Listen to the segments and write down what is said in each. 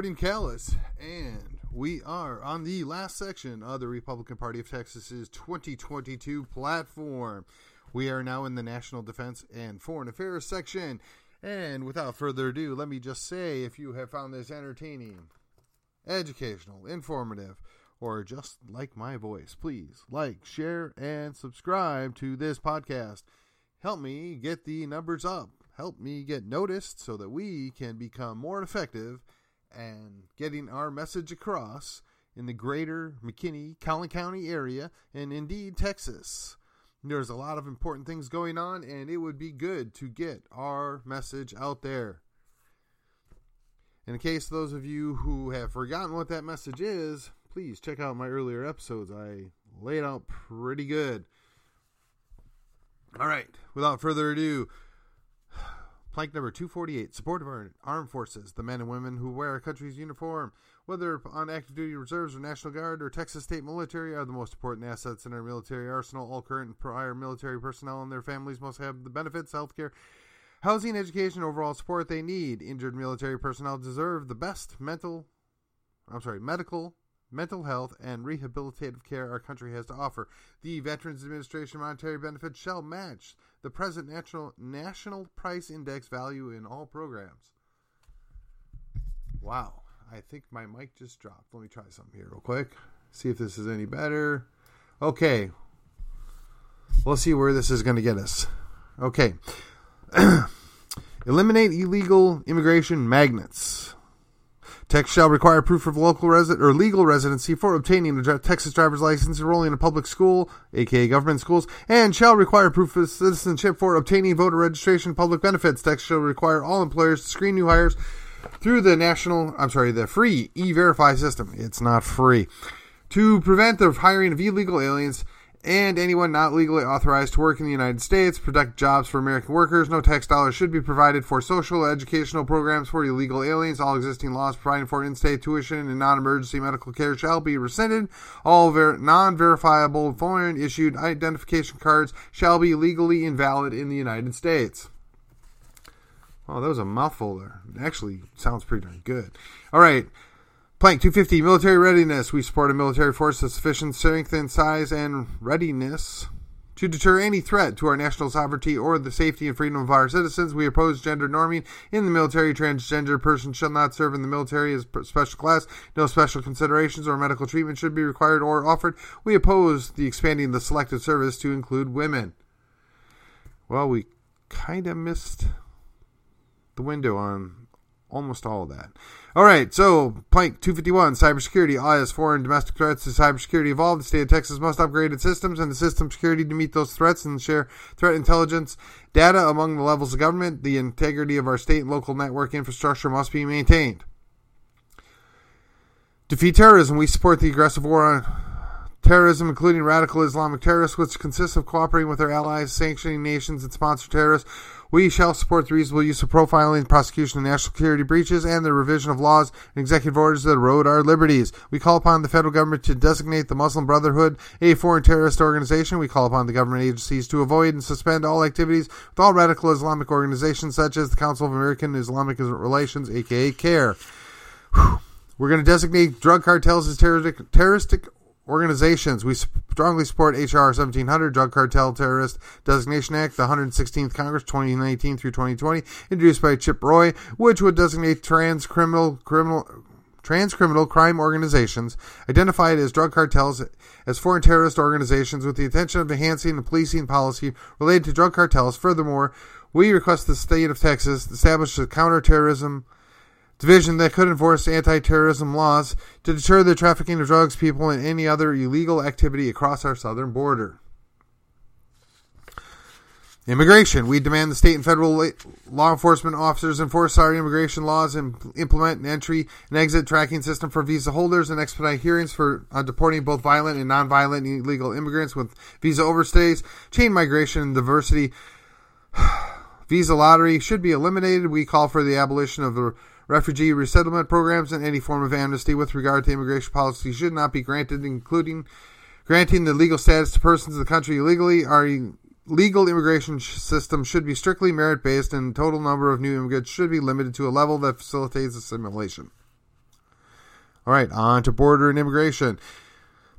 recording Callus, and we are on the last section of the Republican Party of Texas's 2022 platform. We are now in the National Defense and Foreign Affairs section. And without further ado, let me just say if you have found this entertaining, educational, informative, or just like my voice, please like, share, and subscribe to this podcast. Help me get the numbers up. Help me get noticed so that we can become more effective and getting our message across in the greater McKinney, Collin County area, and indeed Texas. There's a lot of important things going on, and it would be good to get our message out there. In case those of you who have forgotten what that message is, please check out my earlier episodes. I lay it out pretty good. All right, without further ado, plank number 248 support of our armed forces, the men and women who wear our country's uniform, whether on active duty reserves or National Guard or Texas State Military, are the most important assets in our military arsenal. All current and prior military personnel and their families must have the benefits, health care, housing, education, overall support they need. Injured military personnel deserve the best mental, I'm sorry, medical, mental health, and rehabilitative care our country has to offer. The Veterans Administration monetary benefits shall match the present national national price index value in all programs. Wow, I think my mic just dropped. Let me try something here real quick. See if this is any better. Okay. Let's see where this is going to get us. Okay. Eliminate illegal immigration magnets. Texas shall require proof of local resident or legal residency for obtaining a Texas driver's license, enrolling in a public school, aka government schools, and shall require proof of citizenship for obtaining voter registration, public benefits. Texas shall require all employers to screen new hires through the national, I'm sorry, the free e-verify system. It's not free to prevent the hiring of illegal aliens and anyone not legally authorized to work in the United States, protect jobs for American workers. No tax dollars should be provided for social educational programs for illegal aliens. All existing laws providing for in-state tuition and non-emergency medical care shall be rescinded. All ver- non-verifiable foreign issued identification cards shall be legally invalid in the United States. Oh, that was a mouthful there. It actually sounds pretty darn good. All right. Plank 250, military readiness. We support a military force of sufficient strength and size and readiness to deter any threat to our national sovereignty or the safety and freedom of our citizens. We oppose gender norming in the military. Transgender persons shall not serve in the military as special class. No special considerations or medical treatment should be required or offered. We oppose the expanding the selective service to include women. Well, we kind of missed the window on almost all of that. All right, so plank 251, cybersecurity. All as foreign domestic threats to cybersecurity evolve, the state of Texas must upgrade its systems and the system security to meet those threats and share threat intelligence data among the levels of government. The integrity of our state and local network infrastructure must be maintained. Defeat terrorism. We support the aggressive war on terrorism, including radical Islamic terrorists, which consists of cooperating with our allies, sanctioning nations and sponsor terrorists. We shall support the reasonable use of profiling, prosecution of national security breaches, and the revision of laws and executive orders that erode our liberties. We call upon the federal government to designate the Muslim Brotherhood a foreign terrorist organization. We call upon the government agencies to avoid and suspend all activities with all radical Islamic organizations, such as the Council of American Islamic Relations, aka CAIR. We're going to designate drug cartels as terroristic organizations. We strongly support HR 1700, Drug Cartel Terrorist Designation Act, the 116th Congress, 2019 through 2020, introduced by Chip Roy, which would designate trans criminal criminal trans criminal crime organizations identified as drug cartels as foreign terrorist organizations with the intention of enhancing the policing policy related to drug cartels. Furthermore, we request the state of Texas establish a counterterrorism division that could enforce anti-terrorism laws to deter the trafficking of drugs, people, and any other illegal activity across our southern border. Immigration. We demand the state and federal law enforcement officers enforce our immigration laws and implement an entry and exit tracking system for visa holders and expedite hearings for uh, deporting both violent and nonviolent illegal immigrants with visa overstays. Chain migration and diversity. visa lottery should be eliminated. We call for the abolition of the refugee resettlement programs and any form of amnesty with regard to immigration policy should not be granted, including granting the legal status to persons in the country illegally. Our legal immigration system should be strictly merit based, and total number of new immigrants should be limited to a level that facilitates assimilation. All right, on to border and immigration.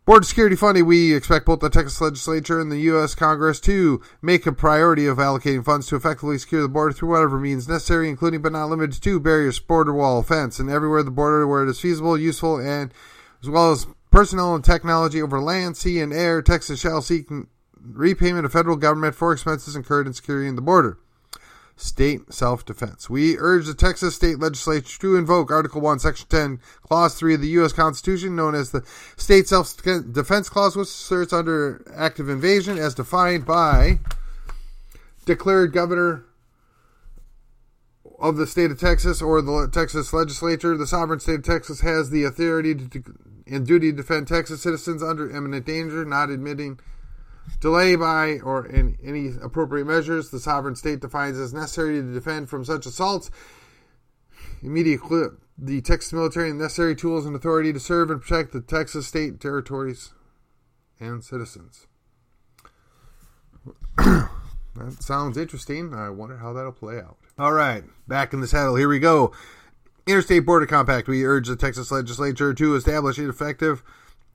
Border security funding, we expect both the Texas legislature and the U.S. Congress to make a priority of allocating funds to effectively secure the border through whatever means necessary, including but not limited to barriers, border wall, fence, and everywhere the border where it is feasible, useful, and as well as personnel and technology over land, sea, and air. Texas shall seek repayment of federal government for expenses incurred in securing the border state self defense. We urge the Texas state legislature to invoke Article 1, Section 10, Clause 3 of the U.S. Constitution, known as the State Self Defense Clause, which asserts under active invasion as defined by declared governor of the state of Texas or the Texas legislature. The sovereign state of Texas has the authority to, and duty to defend Texas citizens under imminent danger, not admitting delay by or in any appropriate measures the sovereign state defines as necessary to defend from such assaults immediately the Texas military and necessary tools and authority to serve and protect the Texas state territories and citizens. that sounds interesting. I wonder how that'll play out. All right, back in the saddle. Here we go. Interstate Border Compact. We urge the Texas legislature to establish an effective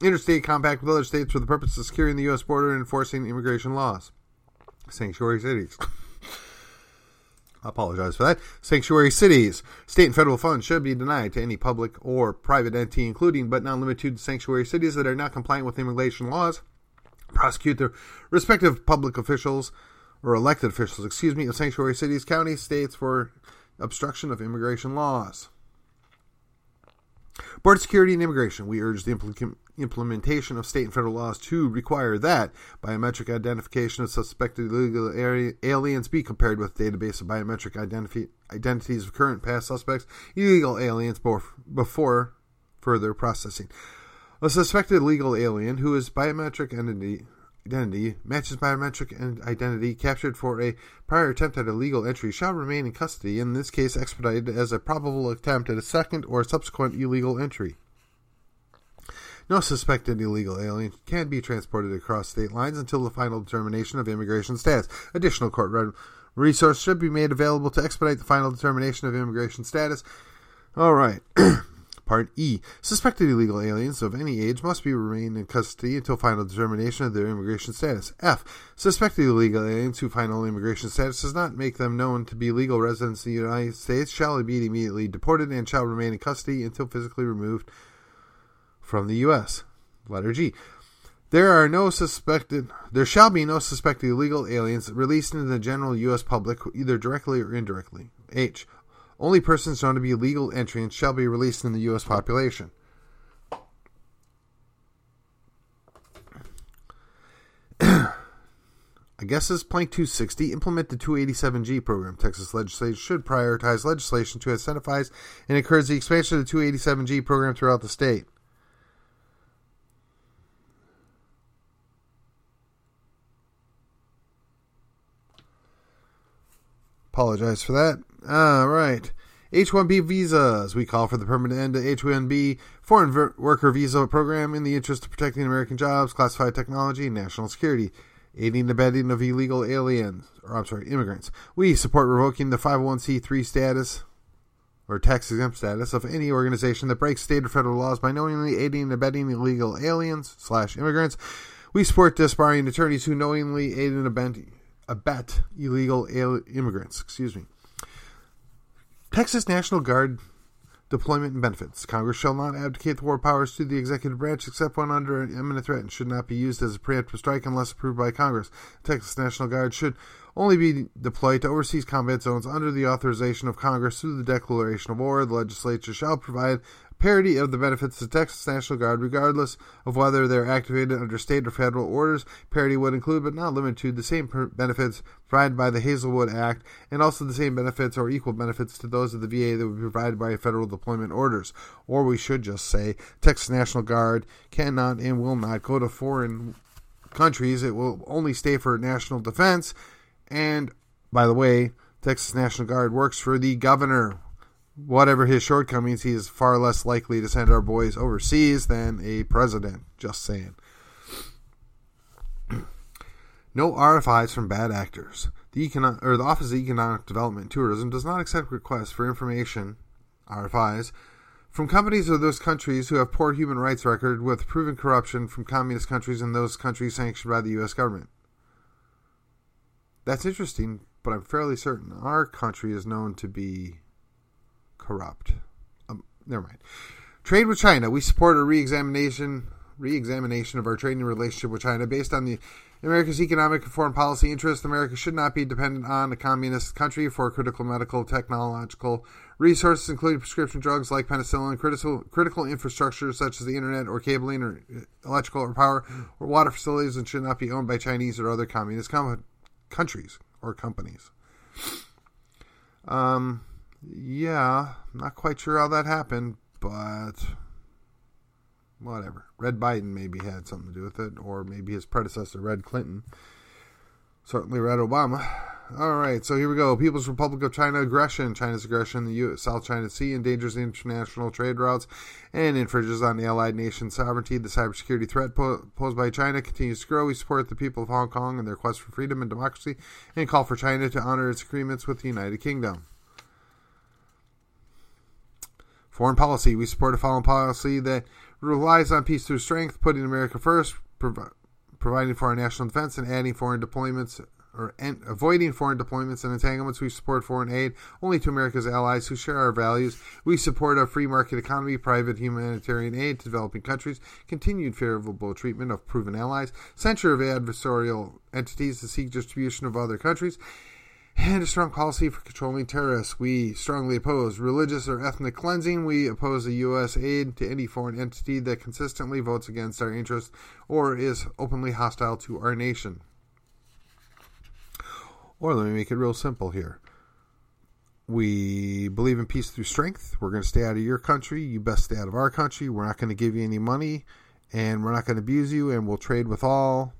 interstate compact with other states for the purpose of securing the U.S. border and enforcing immigration laws. Sanctuary cities. I apologize for that. Sanctuary cities. State and federal funds should be denied to any public or private entity, including but not limited to sanctuary cities that are not compliant with immigration laws. Prosecute the respective public officials or elected officials, excuse me, of sanctuary cities, counties, states for obstruction of immigration laws. Border security and immigration. We urge the implementation of state and federal laws to require that biometric identification of suspected illegal aliens be compared with database of biometric identities of current past suspects, illegal aliens before further processing. A suspected illegal alien who is biometric entity identity matches biometric identity captured for a prior attempt at illegal entry shall remain in custody, in this case expedited as a probable attempt at a second or subsequent illegal entry. No suspected illegal alien can be transported across state lines until the final determination of immigration status. Additional court resources should be made available to expedite the final determination of immigration status. All right. Part E. Suspected illegal aliens of any age must be remain in custody until final determination of their immigration status. F. Suspected illegal aliens whose final immigration status does not make them known to be legal residents of the United States shall be immediately deported and shall remain in custody until physically removed from the U.S. Letter G. There are no suspected. There shall be no suspected illegal aliens released into the general U.S. public, either directly or indirectly. H. Only persons known to be legal entrants shall be released in the U.S. population. I guess this Plank 260 implement the 287G program. Texas legislators should prioritize legislation to incentivize and encourage the expansion of the 287G program throughout the state. Apologize for that. All right. H-1B visas. We call for the permanent end to H-1B foreign worker visa program in the interest of protecting American jobs, classified technology, and national security, aiding and abetting of illegal aliens, or I'm sorry, immigrants. We support revoking the 501c3 status or tax exempt status of any organization that breaks state or federal laws by knowingly aiding and abetting illegal aliens slash immigrants. We support disbarring attorneys who knowingly aid and abet, abet illegal immigrants. Excuse me. Texas National Guard deployment and benefits. Congress shall not abdicate the war powers to the executive branch except when under an imminent threat and should not be used as a preemptive strike unless approved by Congress. The Texas National Guard should only be deployed to overseas combat zones under the authorization of Congress through the declaration of war. The legislature shall provide parity of the benefits to Texas National Guard, regardless of whether they're activated under state or federal orders. Parity would include, but not limit to, the same benefits provided by the Hazelwood Act, and also the same benefits or equal benefits to those of the VA that would be provided by federal deployment orders. Or we should just say Texas National Guard cannot and will not go to foreign countries. It will only stay for national defense. And by the way, Texas National Guard works for the governor whatever his shortcomings, he is far less likely to send our boys overseas than a president. Just saying. no RFIs from bad actors. The or the Office of Economic Development Tourism does not accept requests for information (RFIs) from companies of those countries who have poor human rights record with proven corruption from communist countries and those countries sanctioned by the U.S. government. That's interesting, but I'm fairly certain our country is known to be corrupt. Um, never mind. Trade with China. We support a re-examination re-examination of our trading relationship with China based on the America's economic and foreign policy interests. America should not be dependent on a communist country for critical medical technological resources, including prescription drugs like penicillin, critical critical infrastructure such as the internet or cabling or electrical or power or water facilities, and should not be owned by Chinese or other communist com- countries or companies. Um, yeah, not quite sure how that happened, but whatever. Red Biden maybe had something to do with it, or maybe his predecessor, Red Clinton. Certainly Red Obama. All right, so here we go. People's Republic of China aggression. China's aggression in the U- South China Sea endangers international trade routes and infringes on the allied nation's sovereignty. The cybersecurity threat po- posed by China continues to grow. We support the people of Hong Kong and their quest for freedom and democracy and call for China to honor its agreements with the United Kingdom. Foreign policy. We support a foreign policy that relies on peace through strength, putting America first, prov- providing for our national defense, and adding foreign deployments or en- avoiding foreign deployments and entanglements. We support foreign aid only to America's allies who share our values. We support a free market economy, private humanitarian aid to developing countries, continued favorable treatment of proven allies, censure of adversarial entities to seek distribution of other countries, and a strong policy for controlling terrorists. We strongly oppose religious or ethnic cleansing. We oppose the U.S. aid to any foreign entity that consistently votes against our interests or is openly hostile to our nation. Or let me make it real simple here. We believe in peace through strength. We're going to stay out of your country. You best stay out of our country. We're not going to give you any money, and we're not going to abuse you, and we'll trade with all.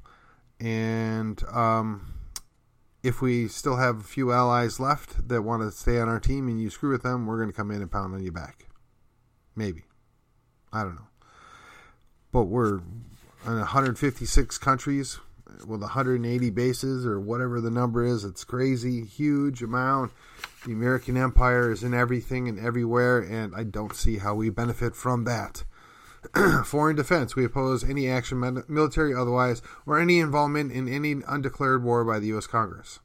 And, um, if we still have a few allies left that want to stay on our team and you screw with them, we're going to come in and pound on you back. Maybe. I don't know. But we're in 156 countries with 180 bases or whatever the number is. It's crazy, huge amount. The American Empire is in everything and everywhere, and I don't see how we benefit from that. Foreign defense. We oppose any action, military, otherwise, or any involvement in any undeclared war by the U.S. Congress.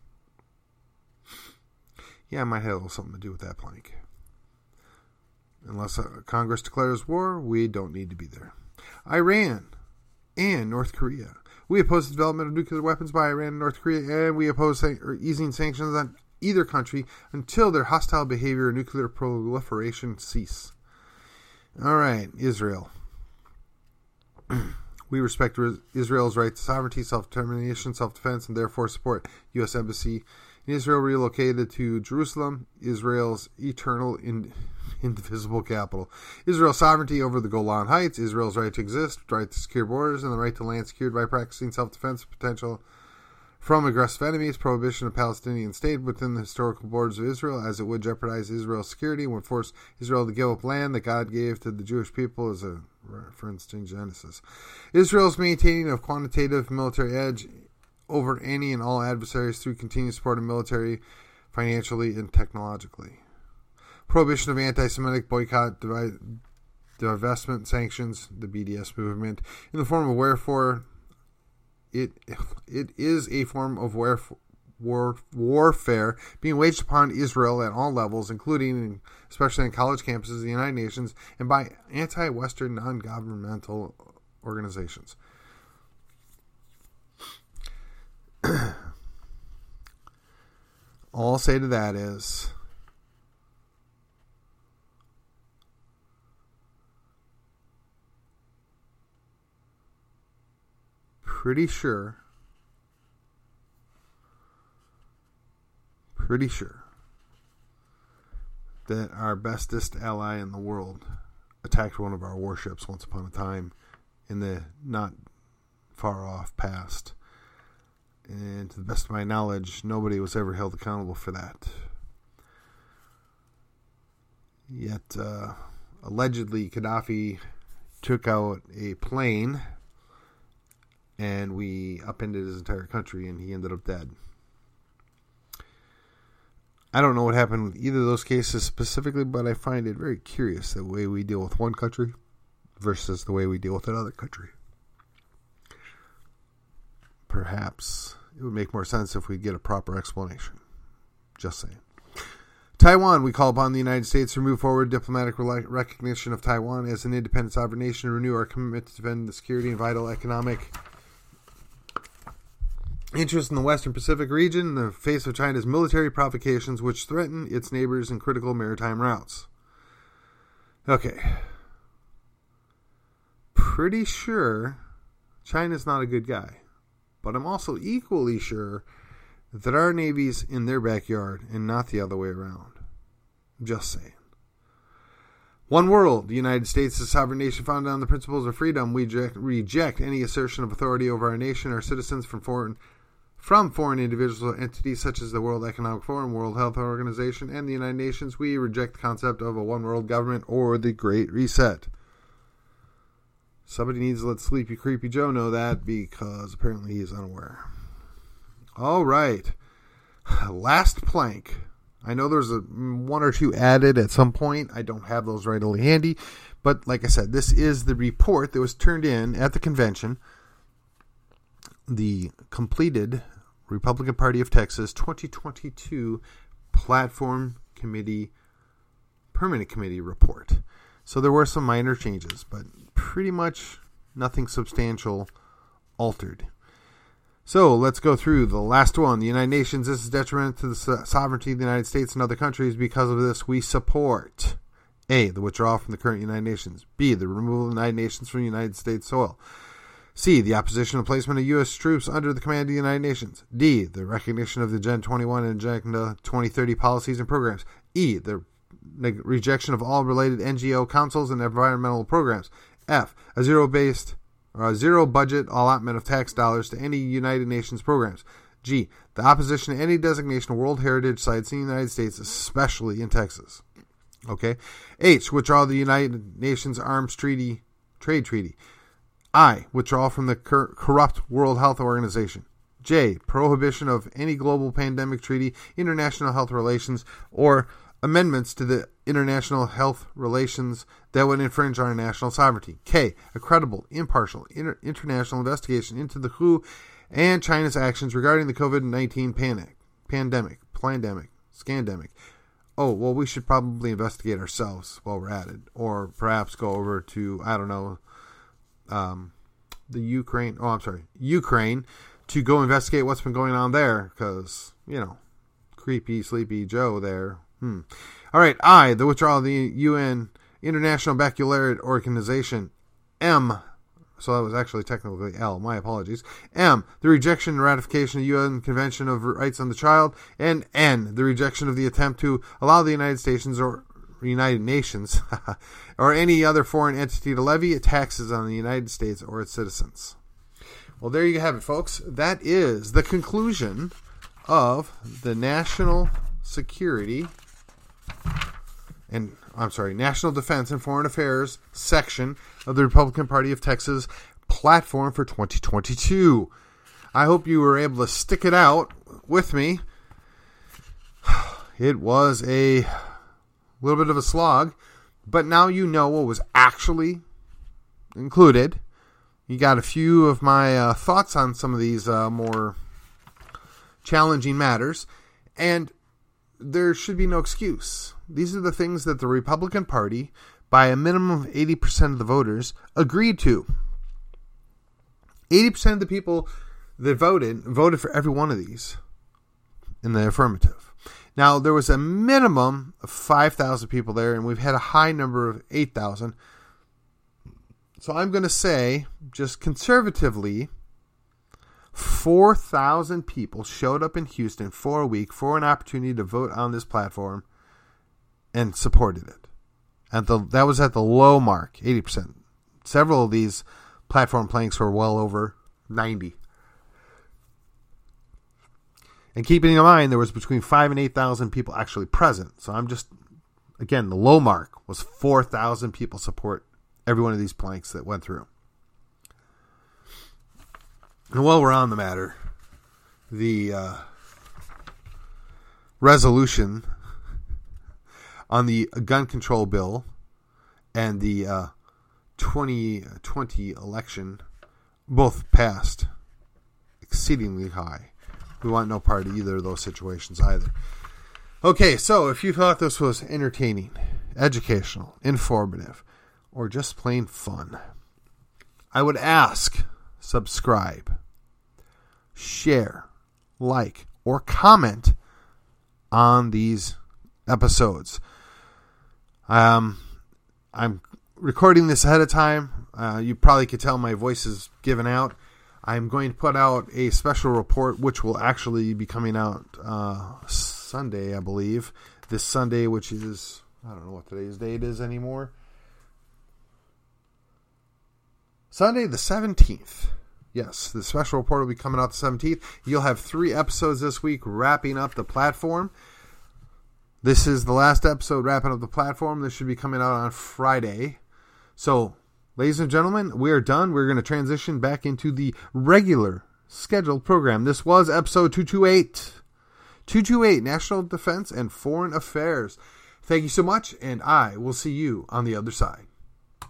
Yeah, I might have a little something to do with that plank. Unless uh, Congress declares war, we don't need to be there. Iran and North Korea. We oppose the development of nuclear weapons by Iran and North Korea, and we oppose easing sanctions on either country until their hostile behavior and nuclear proliferation cease. All right, Israel. We respect Israel's right to sovereignty, self determination, self defense, and therefore support U.S. Embassy in Israel relocated to Jerusalem, Israel's eternal, in, indivisible capital. Israel's sovereignty over the Golan Heights, Israel's right to exist, right to secure borders, and the right to land secured by practicing self defense potential from aggressive enemies, prohibition of Palestinian state within the historical borders of Israel, as it would jeopardize Israel's security and would force Israel to give up land that God gave to the Jewish people as a reference to Genesis. Israel's maintaining of quantitative military edge over any and all adversaries through continued support of military, financially, and technologically. Prohibition of anti Semitic boycott, divestment sanctions, the BDS movement, in the form of wherefore it it is a form of war, war, warfare being waged upon Israel at all levels, including especially in college campuses of the United Nations and by anti-Western non-governmental organizations. all I'll say to that is. Pretty sure, pretty sure that our bestest ally in the world attacked one of our warships once upon a time in the not far off past. And to the best of my knowledge, nobody was ever held accountable for that. Yet, uh, allegedly, Gaddafi took out a plane and we upended his entire country, and he ended up dead. I don't know what happened with either of those cases specifically, but I find it very curious the way we deal with one country versus the way we deal with another country. Perhaps it would make more sense if we get a proper explanation. Just saying. Taiwan, we call upon the United States to move forward diplomatic recognition of Taiwan as an independent sovereign nation and renew our commitment to defend the security and vital economic interest in the Western Pacific region in the face of China's military provocations, which threaten its neighbors and critical maritime routes. Okay. Pretty sure China's not a good guy, but I'm also equally sure that our Navy's in their backyard and not the other way around. Just saying. One world, the United States, is a sovereign nation founded on the principles of freedom. We reject, reject any assertion of authority over our nation or citizens from foreign from foreign individuals or entities such as the World Economic Forum, World Health Organization, and the United Nations. We reject the concept of a one world government or the Great Reset. Somebody needs to let Sleepy Creepy Joe know that because apparently he is unaware. All right. Last plank. I know there's a one or two added at some point. I don't have those readily handy, but like I said, this is the report that was turned in at the convention. The completed Republican Party of Texas 2022 Platform Committee Permanent Committee report. So there were some minor changes, but pretty much nothing substantial altered. So let's go through the last one. The United Nations. This is detrimental to the sovereignty of the United States and other countries. Because of this, we support A. The withdrawal from the current United Nations. B. The removal of the United Nations from United States soil. C. The opposition and placement of U.S. troops under the command of the United Nations. D. The recognition of the Gen 21 and Agenda 2030 policies and programs. E. The rejection of all related NGO councils and environmental programs. F. A zero based or a zero budget allotment of tax dollars to any United Nations programs. G. The opposition to any designation of World Heritage Sites in the United States, especially in Texas. Okay. H. Withdraw the United Nations Arms Treaty, Trade Treaty. I. Withdrawal from the cor- corrupt World Health Organization. J. Prohibition of any global pandemic treaty, international health relations, or amendments to the international health relations that would infringe our national sovereignty. K. A credible, impartial, inter- international investigation into the WHO and China's actions regarding the COVID 19 panic, pandemic, pandemic, scandemic. Oh, well, we should probably investigate ourselves while we're at it. Or perhaps go over to, I don't know, um, the Ukraine. Oh, I'm sorry, Ukraine to go investigate what's been going on there because, you know, creepy, sleepy Joe there Hmm. All right. I, the withdrawal of the UN International Baccalaureate Organization. M, so that was actually technically L. My apologies. M, the rejection and ratification of the UN Convention of Rights on the Child, and N, the rejection of the attempt to allow the United States or United Nations or any other foreign entity to levy taxes on the United States or its citizens. Well, there you have it, folks. That is the conclusion of the national security and I'm sorry, National Defense and Foreign Affairs section of the Republican Party of Texas platform for 2022. I hope you were able to stick it out with me. It was a little bit of a slog, but now you know what was actually included. You got a few of my uh, thoughts on some of these uh, more challenging matters, and there should be no excuse. These are the things that the Republican Party, by a minimum of 80% of the voters, agreed to. 80% of the people that voted voted for every one of these in the affirmative. Now, there was a minimum of 5,000 people there, and we've had a high number of 8,000. So I'm going to say, just conservatively, 4,000 people showed up in Houston for a week for an opportunity to vote on this platform and supported it. And that was at the low mark, 80%. Several of these platform planks were well over 90. And keeping in mind, there was between five and 8,000 people actually present. So I'm just, again, the low mark was 4,000 people support every one of these planks that went through. And while we're on the matter, the uh, resolution on the gun control bill and the uh, 2020 election both passed exceedingly high. We want no part of either of those situations either. Okay, so if you thought this was entertaining, educational, informative, or just plain fun, I would ask subscribe, share, like, or comment on these episodes. Um, I'm recording this ahead of time. Uh, you probably could tell my voice is given out. I'm going to put out a special report, which will actually be coming out uh, Sunday, I believe. This Sunday, which is, I don't know what today's date is anymore. Sunday the 17th. Yes, the special report will be coming out the 17th. You'll have three episodes this week wrapping up the platform. This is the last episode wrapping up the platform. This should be coming out on Friday. So, ladies and gentlemen, we are done. We're going to transition back into the regular scheduled program. This was episode 228. 228 National Defense and Foreign Affairs. Thank you so much, and I will see you on the other side.